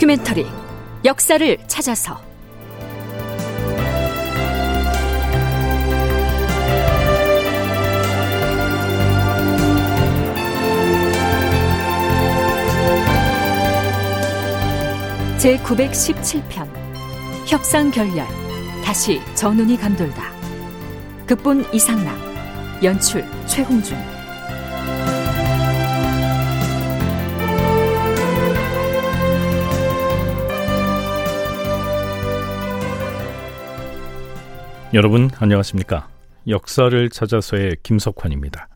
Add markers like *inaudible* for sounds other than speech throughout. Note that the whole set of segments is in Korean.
다큐멘터리 역사를 찾아서. 제 917편 협상 결렬. 다시 전운이 감돌다. 극본 이상락. 연출 최홍준 여러분 안녕하십니까? 역사를 찾아서의 김석환입니다.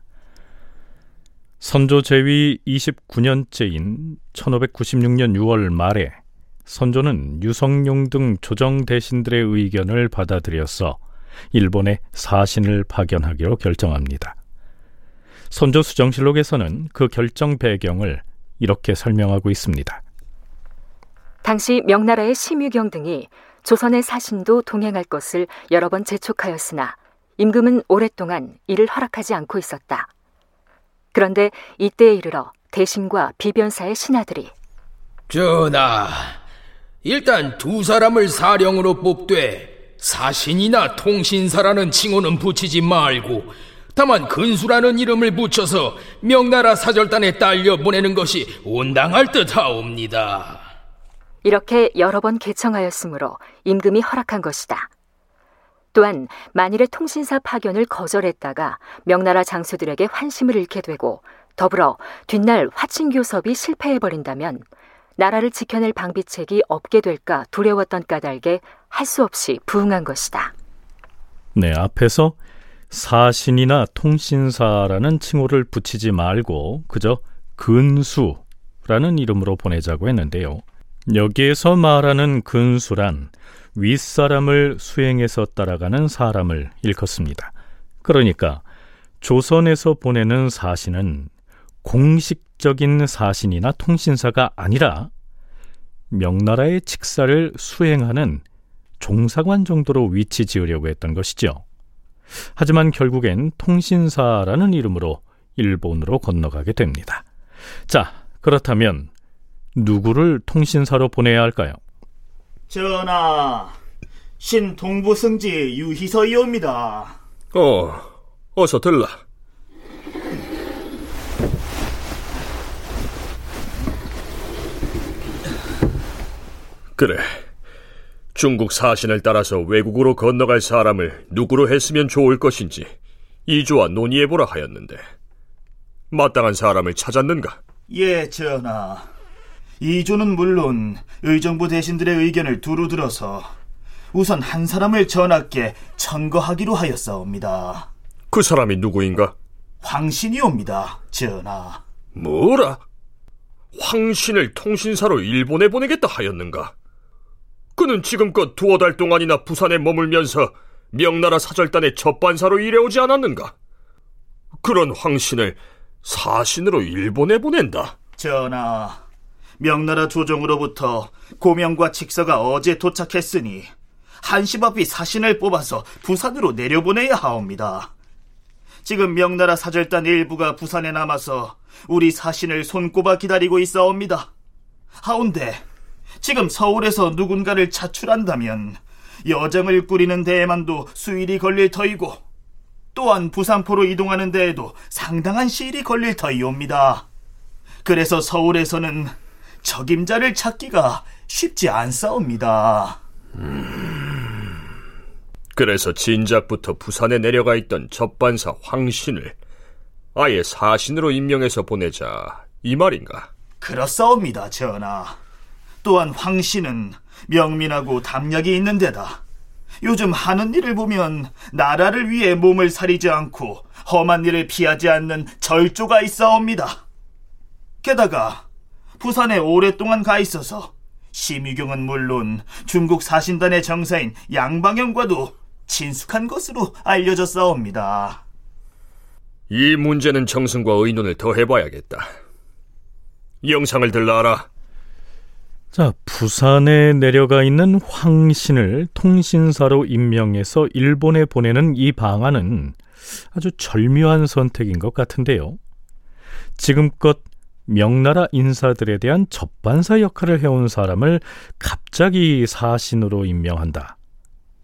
선조 제위 29년째인 1596년 6월 말에 선조는 유성룡 등 조정 대신들의 의견을 받아들여서 일본에 사신을 파견하기로 결정합니다. 선조 수정실록에서는 그 결정 배경을 이렇게 설명하고 있습니다. 당시 명나라의 심유경 등이 조선의 사신도 동행할 것을 여러 번 재촉하였으나 임금은 오랫동안 이를 허락하지 않고 있었다. 그런데 이때에 이르러 대신과 비변사의 신하들이 전하, 일단 두 사람을 사령으로 뽑되 사신이나 통신사라는 칭호는 붙이지 말고 다만 근수라는 이름을 붙여서 명나라 사절단에 딸려 보내는 것이 온당할 듯하옵니다. 이렇게 여러 번 개청하였으므로 임금이 허락한 것이다. 또한 만일의 통신사 파견을 거절했다가 명나라 장수들에게 환심을 잃게 되고 더불어 뒷날 화친교섭이 실패해버린다면 나라를 지켜낼 방비책이 없게 될까 두려웠던 까닭에 할 수 없이 부응한 것이다. 네, 앞에서 사신이나 통신사라는 칭호를 붙이지 말고 그저 근수라는 이름으로 보내자고 했는데요. 여기에서 말하는 근수란 윗사람을 수행해서 따라가는 사람을 일컫습니다. 그러니까 조선에서 보내는 사신은 공식적인 사신이나 통신사가 아니라 명나라의 직사를 수행하는 종사관 정도로 위치 지으려고 했던 것이죠. 하지만 결국엔 통신사라는 이름으로 일본으로 건너가게 됩니다. 자, 그렇다면 누구를 통신사로 보내야 할까요? 전하, 신동부승지 유희서이옵니다. 어, 어서 들라. 그래. 중국 사신을 따라서 외국으로 건너갈 사람을 누구로 했으면 좋을 것인지 이주와 논의해보라 하였는데 마땅한 사람을 찾았는가? 예, 전하. 이주는 물론 의정부 대신들의 의견을 두루 들어서 우선 한 사람을 전하께 천거하기로 하였사옵니다. 그 사람이 누구인가? 황신이옵니다, 전하. 뭐라? 황신을 통신사로 일본에 보내겠다 하였는가? 그는 지금껏 두어 달 동안이나 부산에 머물면서 명나라 사절단의 접반사로 일해오지 않았는가? 그런 황신을 사신으로 일본에 보낸다. 전하, 명나라 조정으로부터 고명과 칙서가 어제 도착했으니 한시바비 사신을 뽑아서 부산으로 내려보내야 하옵니다. 지금 명나라 사절단 일부가 부산에 남아서 우리 사신을 손꼽아 기다리고 있사옵니다. 하운데 지금 서울에서 누군가를 차출한다면 여정을 꾸리는 데에만도 수일이 걸릴 터이고 또한 부산포로 이동하는 데에도 상당한 시일이 걸릴 터이옵니다. 그래서 서울에서는 적임자를 찾기가 쉽지 않사옵니다. 음... 그래서 진작부터 부산에 내려가 있던 접반사 황신을 아예 사신으로 임명해서 보내자 이 말인가? 그렇사옵니다, 전하. 또한 황씨는 명민하고 담력이 있는 데다 요즘 하는 일을 보면 나라를 위해 몸을 사리지 않고 험한 일을 피하지 않는 절조가 있사옵니다. 게다가 부산에 오랫동안 가 있어서 심유경은 물론 중국 사신단의 정사인 양방영과도 친숙한 것으로 알려졌사옵니다. 이 문제는 정승과 의논을 더 해봐야겠다. 영상을 들라라. 자, 부산에 내려가 있는 황신을 통신사로 임명해서 일본에 보내는 이 방안은 아주 절묘한 선택인 것 같은데요. 지금껏 명나라 인사들에 대한 접반사 역할을 해온 사람을 갑자기 사신으로 임명한다.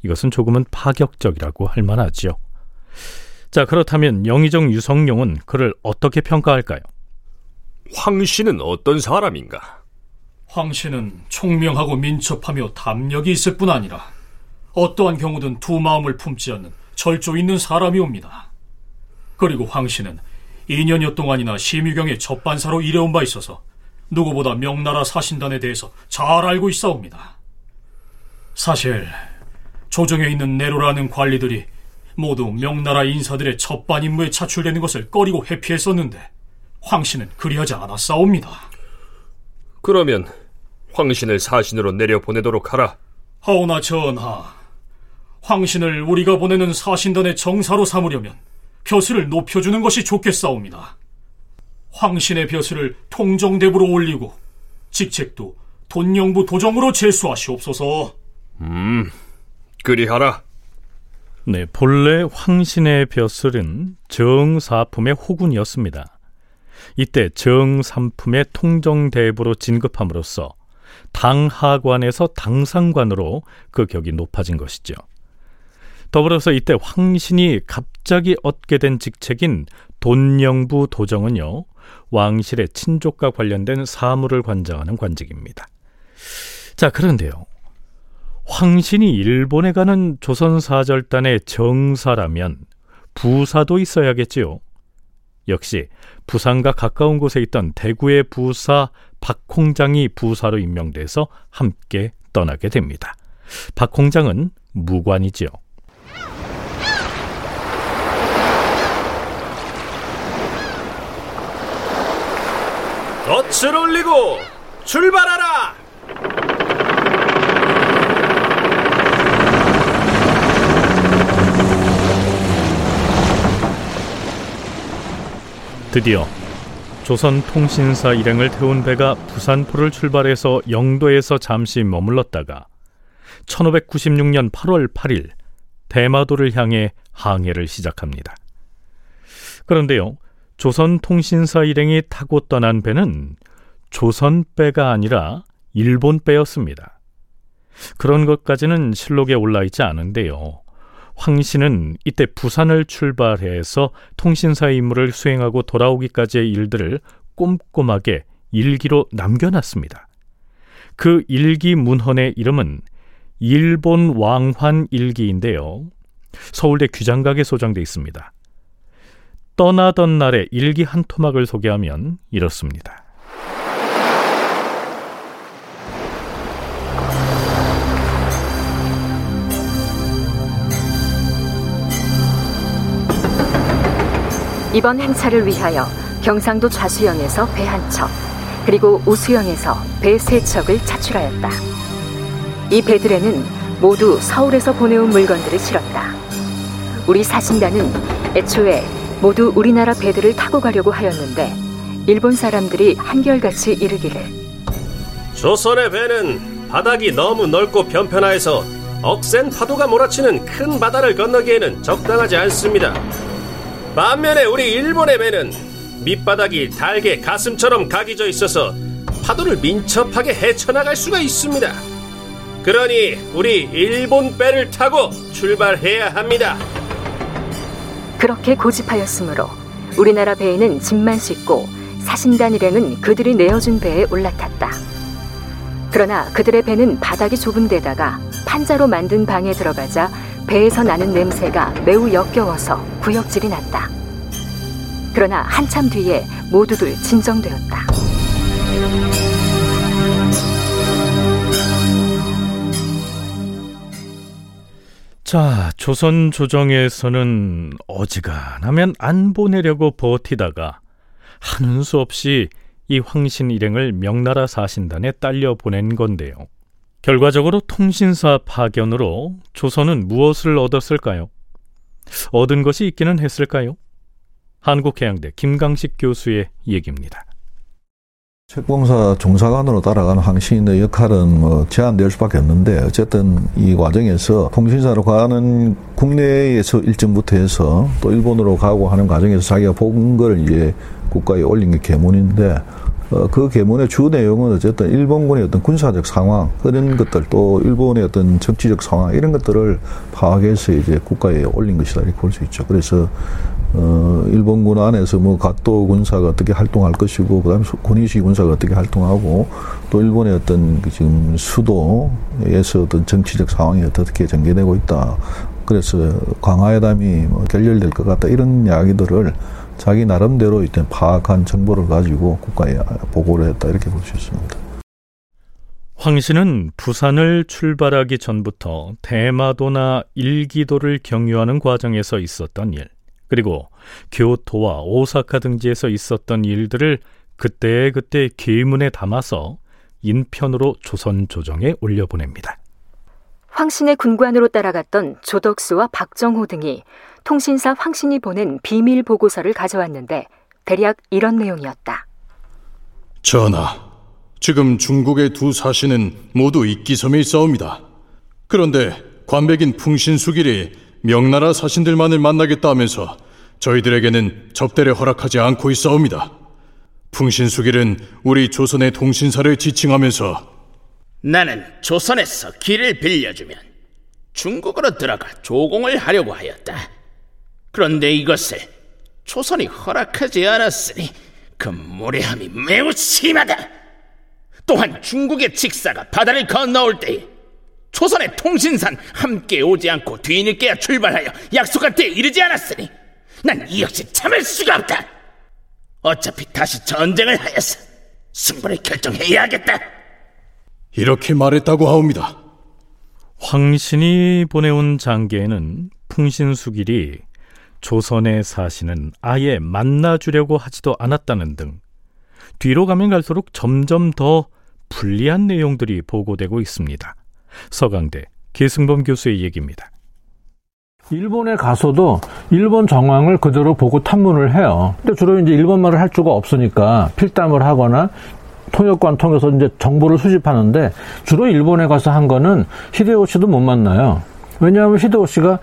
이것은 조금은 파격적이라고 할 만하지요. 자, 그렇다면 영의정 유성룡은 그를 어떻게 평가할까요? 황씨는 어떤 사람인가? 황씨는 총명하고 민첩하며 담력이 있을 뿐 아니라 어떠한 경우든 두 마음을 품지 않는 절조 있는 사람이 옵니다. 그리고 황씨는 2년여 동안이나 심유경의 접반사로 일해온 바 있어서 누구보다 명나라 사신단에 대해서 잘 알고 있사옵니다. 사실 조정에 있는 내로라는 관리들이 모두 명나라 인사들의 첫반 임무에 차출되는 것을 꺼리고 회피했었는데 황씨는 그리하지 않았사옵니다. 그러면 황신을 사신으로 내려보내도록 하라. 하오나 전하, 황신을 우리가 보내는 사신단의 정사로 삼으려면 벼슬을 높여주는 것이 좋겠사옵니다. 황신의 벼슬을 통정대부로 올리고 직책도 돈영부 도정으로 제수하시옵소서. 음, 그리하라. 네, 본래 황신의 벼슬은 정사품의 호군이었습니다. 이때 정삼품의 통정대부로 진급함으로써 당하관에서 당상관으로 그 격이 높아진 것이죠. 더불어서 이때 황신이 갑자기 얻게 된 직책인 돈영부 도정은요, 왕실의 친족과 관련된 사물을 관장하는 관직입니다. 자, 그런데요. 황신이 일본에 가는 조선 사절단의 정사라면 부사도 있어야겠지요. 역시 부산과 가까운 곳에 있던 대구의 부사 박홍장이 부사로 임명돼서 함께 떠나게 됩니다. 박홍장은 무관이지요. 덫을 올리고 출발하라! 드디어 조선 통신사 일행을 태운 배가 부산포를 출발해서 영도에서 잠시 머물렀다가 1596년 8월 8일 대마도를 향해 항해를 시작합니다. 그런데요, 조선 통신사 일행이 타고 떠난 배는 조선 배가 아니라 일본 배였습니다. 그런 것까지는 실록에 올라 있지 않은데요. 황 씨는 이때 부산을 출발해서 통신사 임무를 수행하고 돌아오기까지의 일들을 꼼꼼하게 일기로 남겨놨습니다. 그 일기 문헌의 이름은 일본 왕환 일기인데요. 서울대 규장각에 소장돼 있습니다. 떠나던 날의 일기 한 토막을 소개하면 이렇습니다. 이번 행차를 위하여 경상도 좌수영에서 배 한 척, 그리고 우수영에서 배 세 척을 차출하였다. 이 배들에는 모두 서울에서 보내온 물건들을 실었다. 우리 사신단은 애초에 모두 우리나라 배들을 타고 가려고 하였는데 일본 사람들이 한결같이 이르기를 조선의 배는 바닥이 너무 넓고 변편하여서 억센 파도가 몰아치는 큰 바다를 건너기에는 적당하지 않습니다. 반면에 우리 일본의 배는 밑바닥이 달게 가슴처럼 각이져 있어서 파도를 민첩하게 헤쳐나갈 수가 있습니다. 그러니 우리 일본 배를 타고 출발해야 합니다. 그렇게 고집하였으므로 우리나라 배에는 짐만 싣고 사신단 일행은 그들이 내어준 배에 올라탔다. 그러나 그들의 배는 바닥이 좁은 데다가 판자로 만든 방에 들어가자 배에서 나는 냄새가 매우 역겨워서 구역질이 났다. 그러나 한참 뒤에 모두들 진정되었다. 자, 조선 조정에서는 어지간하면 안 보내려고 버티다가 하는 수 없이 이 황신 일행을 명나라 사신단에 딸려 보낸 건데요. 결과적으로 통신사 파견으로 조선은 무엇을 얻었을까요? 얻은 것이 있기는 했을까요? 한국해양대 김강식 교수의 얘기입니다. 책봉사 종사관으로 따라가는 황신의 역할은 뭐 제한될 수밖에 없는데 어쨌든 이 과정에서 통신사로 가는 국내에서 일정부터 해서 또 일본으로 가고 하는 과정에서 자기가 본 걸 이제 국가에 올린 게 계문인데 어, 그 계문의 주 내용은 어쨌든 일본군의 어떤 군사적 상황 그런 것들 또 일본의 어떤 정치적 상황 이런 것들을 파악해서 이제 국가에 올린 것이다 이렇게 볼 수 있죠. 그래서 어, 일본군 안에서 뭐 갓도 군사가 어떻게 활동할 것이고 그다음에 군의시 군사가 어떻게 활동하고 또 일본의 어떤 그 지금 수도에서 어떤 정치적 상황이 어떻게 전개되고 있다. 그래서 광화회담이 뭐 결렬될 것 같다 이런 이야기들을 자기 나름대로 일단 파악한 정보를 가지고 국가에 보고를 했다 이렇게 볼 수 있습니다. 황 씨는 부산을 출발하기 전부터 대마도나 일기도를 경유하는 과정에서 있었던 일, 그리고 교토와 오사카 등지에서 있었던 일들을 그때그때 계문에 담아서 인편으로 조선 조정에 올려보냅니다. 황신의 군관으로 따라갔던 조덕수와 박정호 등이 통신사 황신이 보낸 비밀 보고서를 가져왔는데 대략 이런 내용이었다. 전하, 지금 중국의 두 사신은 모두 입기섬에 있사옵니다. 그런데 관백인 풍신수길이 명나라 사신들만을 만나겠다 하면서 저희들에게는 접대를 허락하지 않고 있사옵니다. 풍신수길은 우리 조선의 통신사를 지칭하면서 나는 조선에서 길을 빌려주면 중국으로 들어가 조공을 하려고 하였다. 그런데 이것을 조선이 허락하지 않았으니 그 무례함이 매우 심하다. 또한 중국의 직사가 바다를 건너올 때 조선의 통신산 함께 오지 않고 뒤늦게야 출발하여 약속한 때에 이르지 않았으니 난 이 역시 참을 수가 없다. 어차피 다시 전쟁을 하여서 승부를 결정해야 하겠다. 이렇게 말했다고 하옵니다. 황신이 보내온 장계에는 풍신수길이 조선의 사신은 아예 만나주려고 하지도 않았다는 등 뒤로 가면 갈수록 점점 더 불리한 내용들이 보고되고 있습니다. 서강대 계승범 교수의 얘기입니다. 일본에 가서도 일본 정황을 그대로 보고 탐문을 해요. 근데 주로 이제 일본 말을 할 수가 없으니까 필담을 하거나 통역관 통해서 이제 정보를 수집하는데 주로 일본에 가서 한 거는 히데요시도 못 만나요. 왜냐하면 히데요시가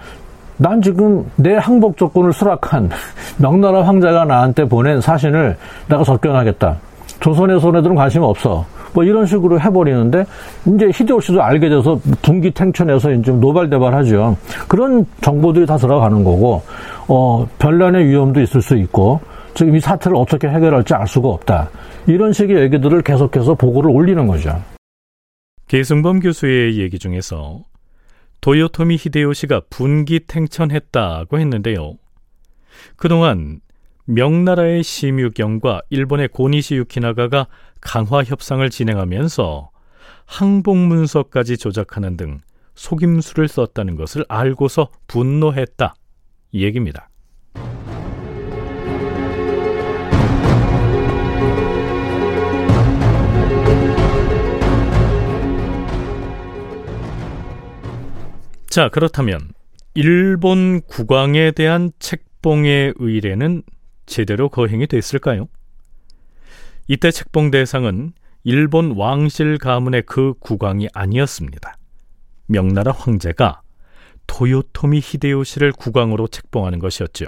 난 지금 내 항복 조건을 수락한 *laughs* 명나라 황제가 나한테 보낸 사신을 내가 접견하겠다. 조선의 손에들은 관심 없어. 뭐 이런 식으로 해버리는데 이제 히데요시도 알게 돼서 분기탱천에서 이제 노발대발하죠. 그런 정보들이 다 들어가는 거고 어, 별난의 위험도 있을 수 있고 지금 이 사태를 어떻게 해결할지 알 수가 없다. 이런 식의 얘기들을 계속해서 보고를 올리는 거죠. 계승범 교수의 얘기 중에서 도요토미 히데요시가 분기탱천했다고 했는데요. 그동안 명나라의 시뮤경과 일본의 고니시 유키나가가 강화 협상을 진행하면서 항복문서까지 조작하는 등 속임수를 썼다는 것을 알고서 분노했다. 이 얘기입니다. 자, 그렇다면 일본 국왕에 대한 책봉의 의뢰는 제대로 거행이 됐을까요? 이때 책봉 대상은 일본 왕실 가문의 그 국왕이 아니었습니다. 명나라 황제가 토요토미 히데요시를 국왕으로 책봉하는 것이었죠.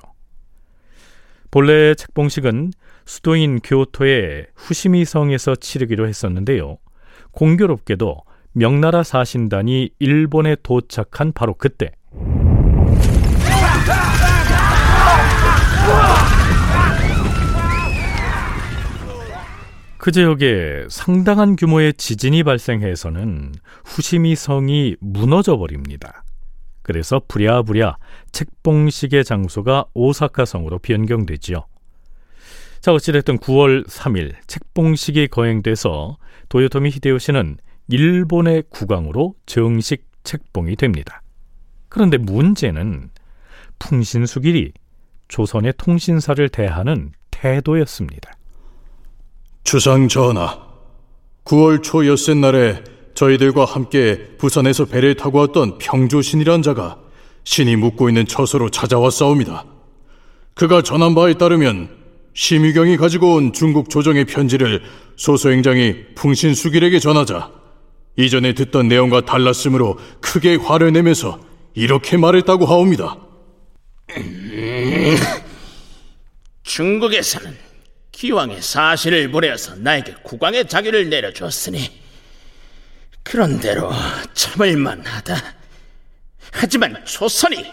본래 책봉식은 수도인 교토의 후시미성에서 치르기로 했었는데요. 공교롭게도 명나라 사신단이 일본에 도착한 바로 그때 그 지역에 상당한 규모의 지진이 발생해서는 후시미 성이 무너져 버립니다. 그래서 부랴부랴 책봉식의 장소가 오사카 성으로 변경되지요. 자, 어찌됐든 9월 3일 책봉식이 거행돼서 도요토미 히데요시는 일본의 국왕으로 정식 책봉이 됩니다. 그런데 문제는 풍신수길이 조선의 통신사를 대하는 태도였습니다. 주상 전하, 9월 초 엿새 날에 저희들과 함께 부산에서 배를 타고 왔던 평조신이란 자가 신이 묵고 있는 처소로 찾아왔사옵니다. 그가 전한 바에 따르면 심유경이 가지고 온 중국 조정의 편지를 소소행장이 풍신수길에게 전하자 이전에 듣던 내용과 달랐으므로 크게 화를 내면서 이렇게 말했다고 하옵니다. *clears throat* 중국에서는 기왕에 사신을 보내어서 나에게 국왕의 자기를 내려줬으니 그런대로 참을만 하다. 하지만 조선이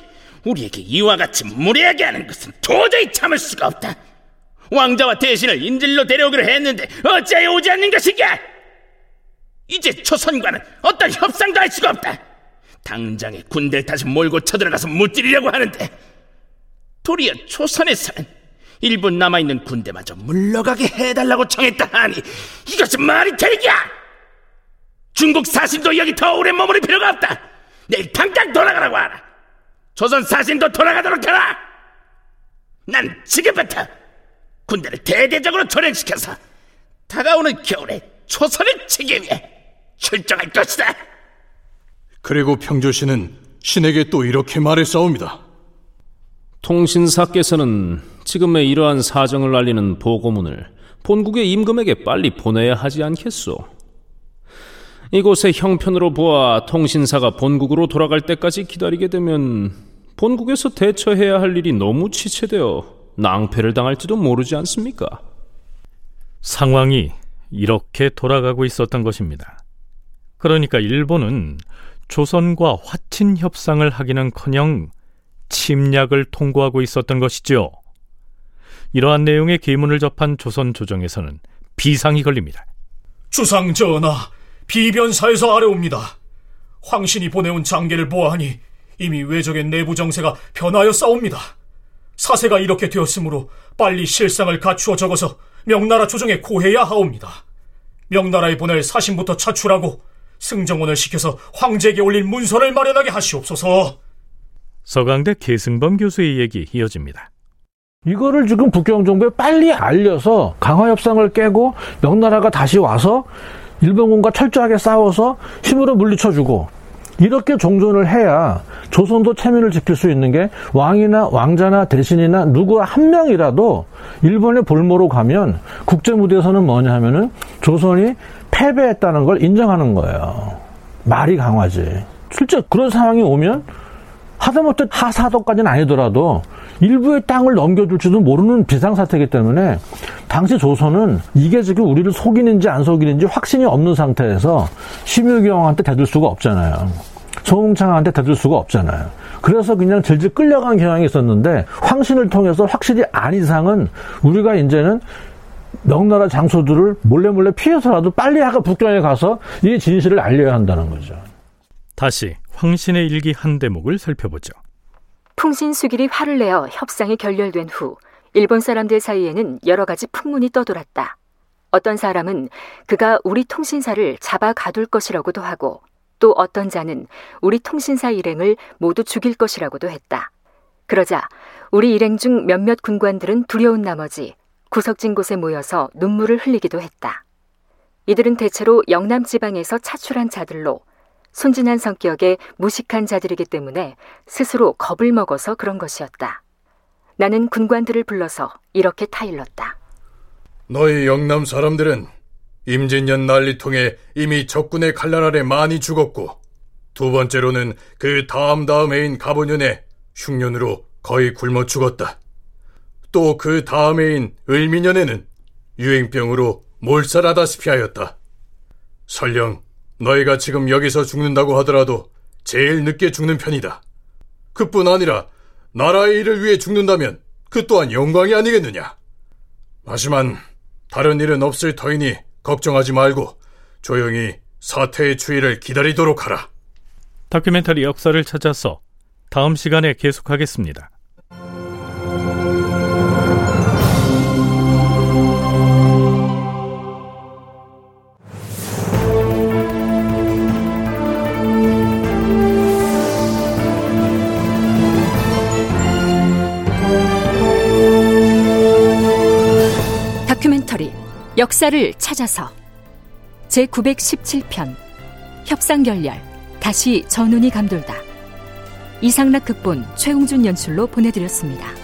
우리에게 이와 같이 무례하게 하는 것은 도저히 참을 수가 없다. 왕자와 대신을 인질로 데려오기로 했는데 어찌하여 오지 않는 것이냐? 이제 조선과는 어떤 협상도 할 수가 없다. 당장에 군대를 다시 몰고 쳐들어가서 무찌르려고 하는데 도리어 조선에서는 일본 남아있는 군대마저 물러가게 해달라고 청했다 하니 이것은 말이 되냐? 중국 사신도 여기 더 오래 머무를 필요가 없다. 내일 당장 돌아가라고 하라. 조선 사신도 돌아가도록 해라. 난 지금부터 군대를 대대적으로 조력시켜서 다가오는 겨울에 조선을 치기 위해 출정할 것이다. 그리고 평조씨는 신에게 또 이렇게 말했사옵니다. 통신사께서는 지금의 이러한 사정을 알리는 보고문을 본국의 임금에게 빨리 보내야 하지 않겠소. 이곳의 형편으로 보아 통신사가 본국으로 돌아갈 때까지 기다리게 되면 본국에서 대처해야 할 일이 너무 지체되어 낭패를 당할지도 모르지 않습니까? 상황이 이렇게 돌아가고 있었던 것입니다. 그러니까 일본은 조선과 화친 협상을 하기는커녕 침략을 통고하고 있었던 것이죠. 이러한 내용의 계문을 접한 조선 조정에서는 비상이 걸립니다. 주상 전하, 비변사에서 아래옵니다. 황신이 보내온 장계를 보아하니 이미 외적의 내부 정세가 변하여 싸웁니다. 사세가 이렇게 되었으므로 빨리 실상을 갖추어 적어서 명나라 조정에 고해야 하옵니다. 명나라에 보낼 사신부터 차출하고 승정원을 시켜서 황제에게 올릴 문서를 마련하게 하시옵소서. 서강대 계승범 교수의 얘기 이어집니다. 이거를 지금 북경 정부에 빨리 알려서 강화 협상을 깨고 명나라가 다시 와서 일본군과 철저하게 싸워서 힘으로 물리쳐주고 이렇게 종전을 해야 조선도 체면을 지킬 수 있는 게 왕이나 왕자나 대신이나 누구 한 명이라도 일본의 볼모로 가면 국제 무대에서는 뭐냐 하면은 조선이 패배했다는 걸 인정하는 거예요. 말이 강하지. 실제 그런 상황이 오면 하다못해 하사도까지는 아니더라도 일부의 땅을 넘겨줄지도 모르는 비상사태이기 때문에 당시 조선은 이게 지금 우리를 속이는지 안 속이는지 확신이 없는 상태에서 심유경한테 대들 수가 없잖아요. 송창한테 대들 수가 없잖아요. 그래서 그냥 질질 끌려간 경향이 있었는데 황신을 통해서 확실히 안 이상은 우리가 이제는 명나라 장소들을 몰래 몰래 피해서라도 빨리 하가 북경에 가서 이 진실을 알려야 한다는 거죠. 다시 황신의 일기 한 대목을 살펴보죠. 풍신수길이 화를 내어 협상이 결렬된 후 일본 사람들 사이에는 여러 가지 풍문이 떠돌았다. 어떤 사람은 그가 우리 통신사를 잡아 가둘 것이라고도 하고 또 어떤 자는 우리 통신사 일행을 모두 죽일 것이라고도 했다. 그러자 우리 일행 중 몇몇 군관들은 두려운 나머지 구석진 곳에 모여서 눈물을 흘리기도 했다. 이들은 대체로 영남 지방에서 차출한 자들로 순진한 성격의 무식한 자들이기 때문에 스스로 겁을 먹어서 그런 것이었다. 나는 군관들을 불러서 이렇게 타일렀다. 너희 영남 사람들은 임진년 난리통에 이미 적군의 칼날 아래 많이 죽었고 두 번째로는 그 다음 다음 해인 가보년에 흉년으로 거의 굶어 죽었다. 또 그 다음 해인 을미년에는 유행병으로 몰살하다시피 하였다. 설령 너희가 지금 여기서 죽는다고 하더라도 제일 늦게 죽는 편이다. 그뿐 아니라 나라의 일을 위해 죽는다면 그 또한 영광이 아니겠느냐. 하지만 다른 일은 없을 터이니 걱정하지 말고 조용히 사태의 추이를 기다리도록 하라. 다큐멘터리 역사를 찾아서 다음 시간에 계속하겠습니다. 역사를 찾아서 제917편 협상결렬 다시 전운이 감돌다 이상락 극본 최웅준 연출로 보내드렸습니다.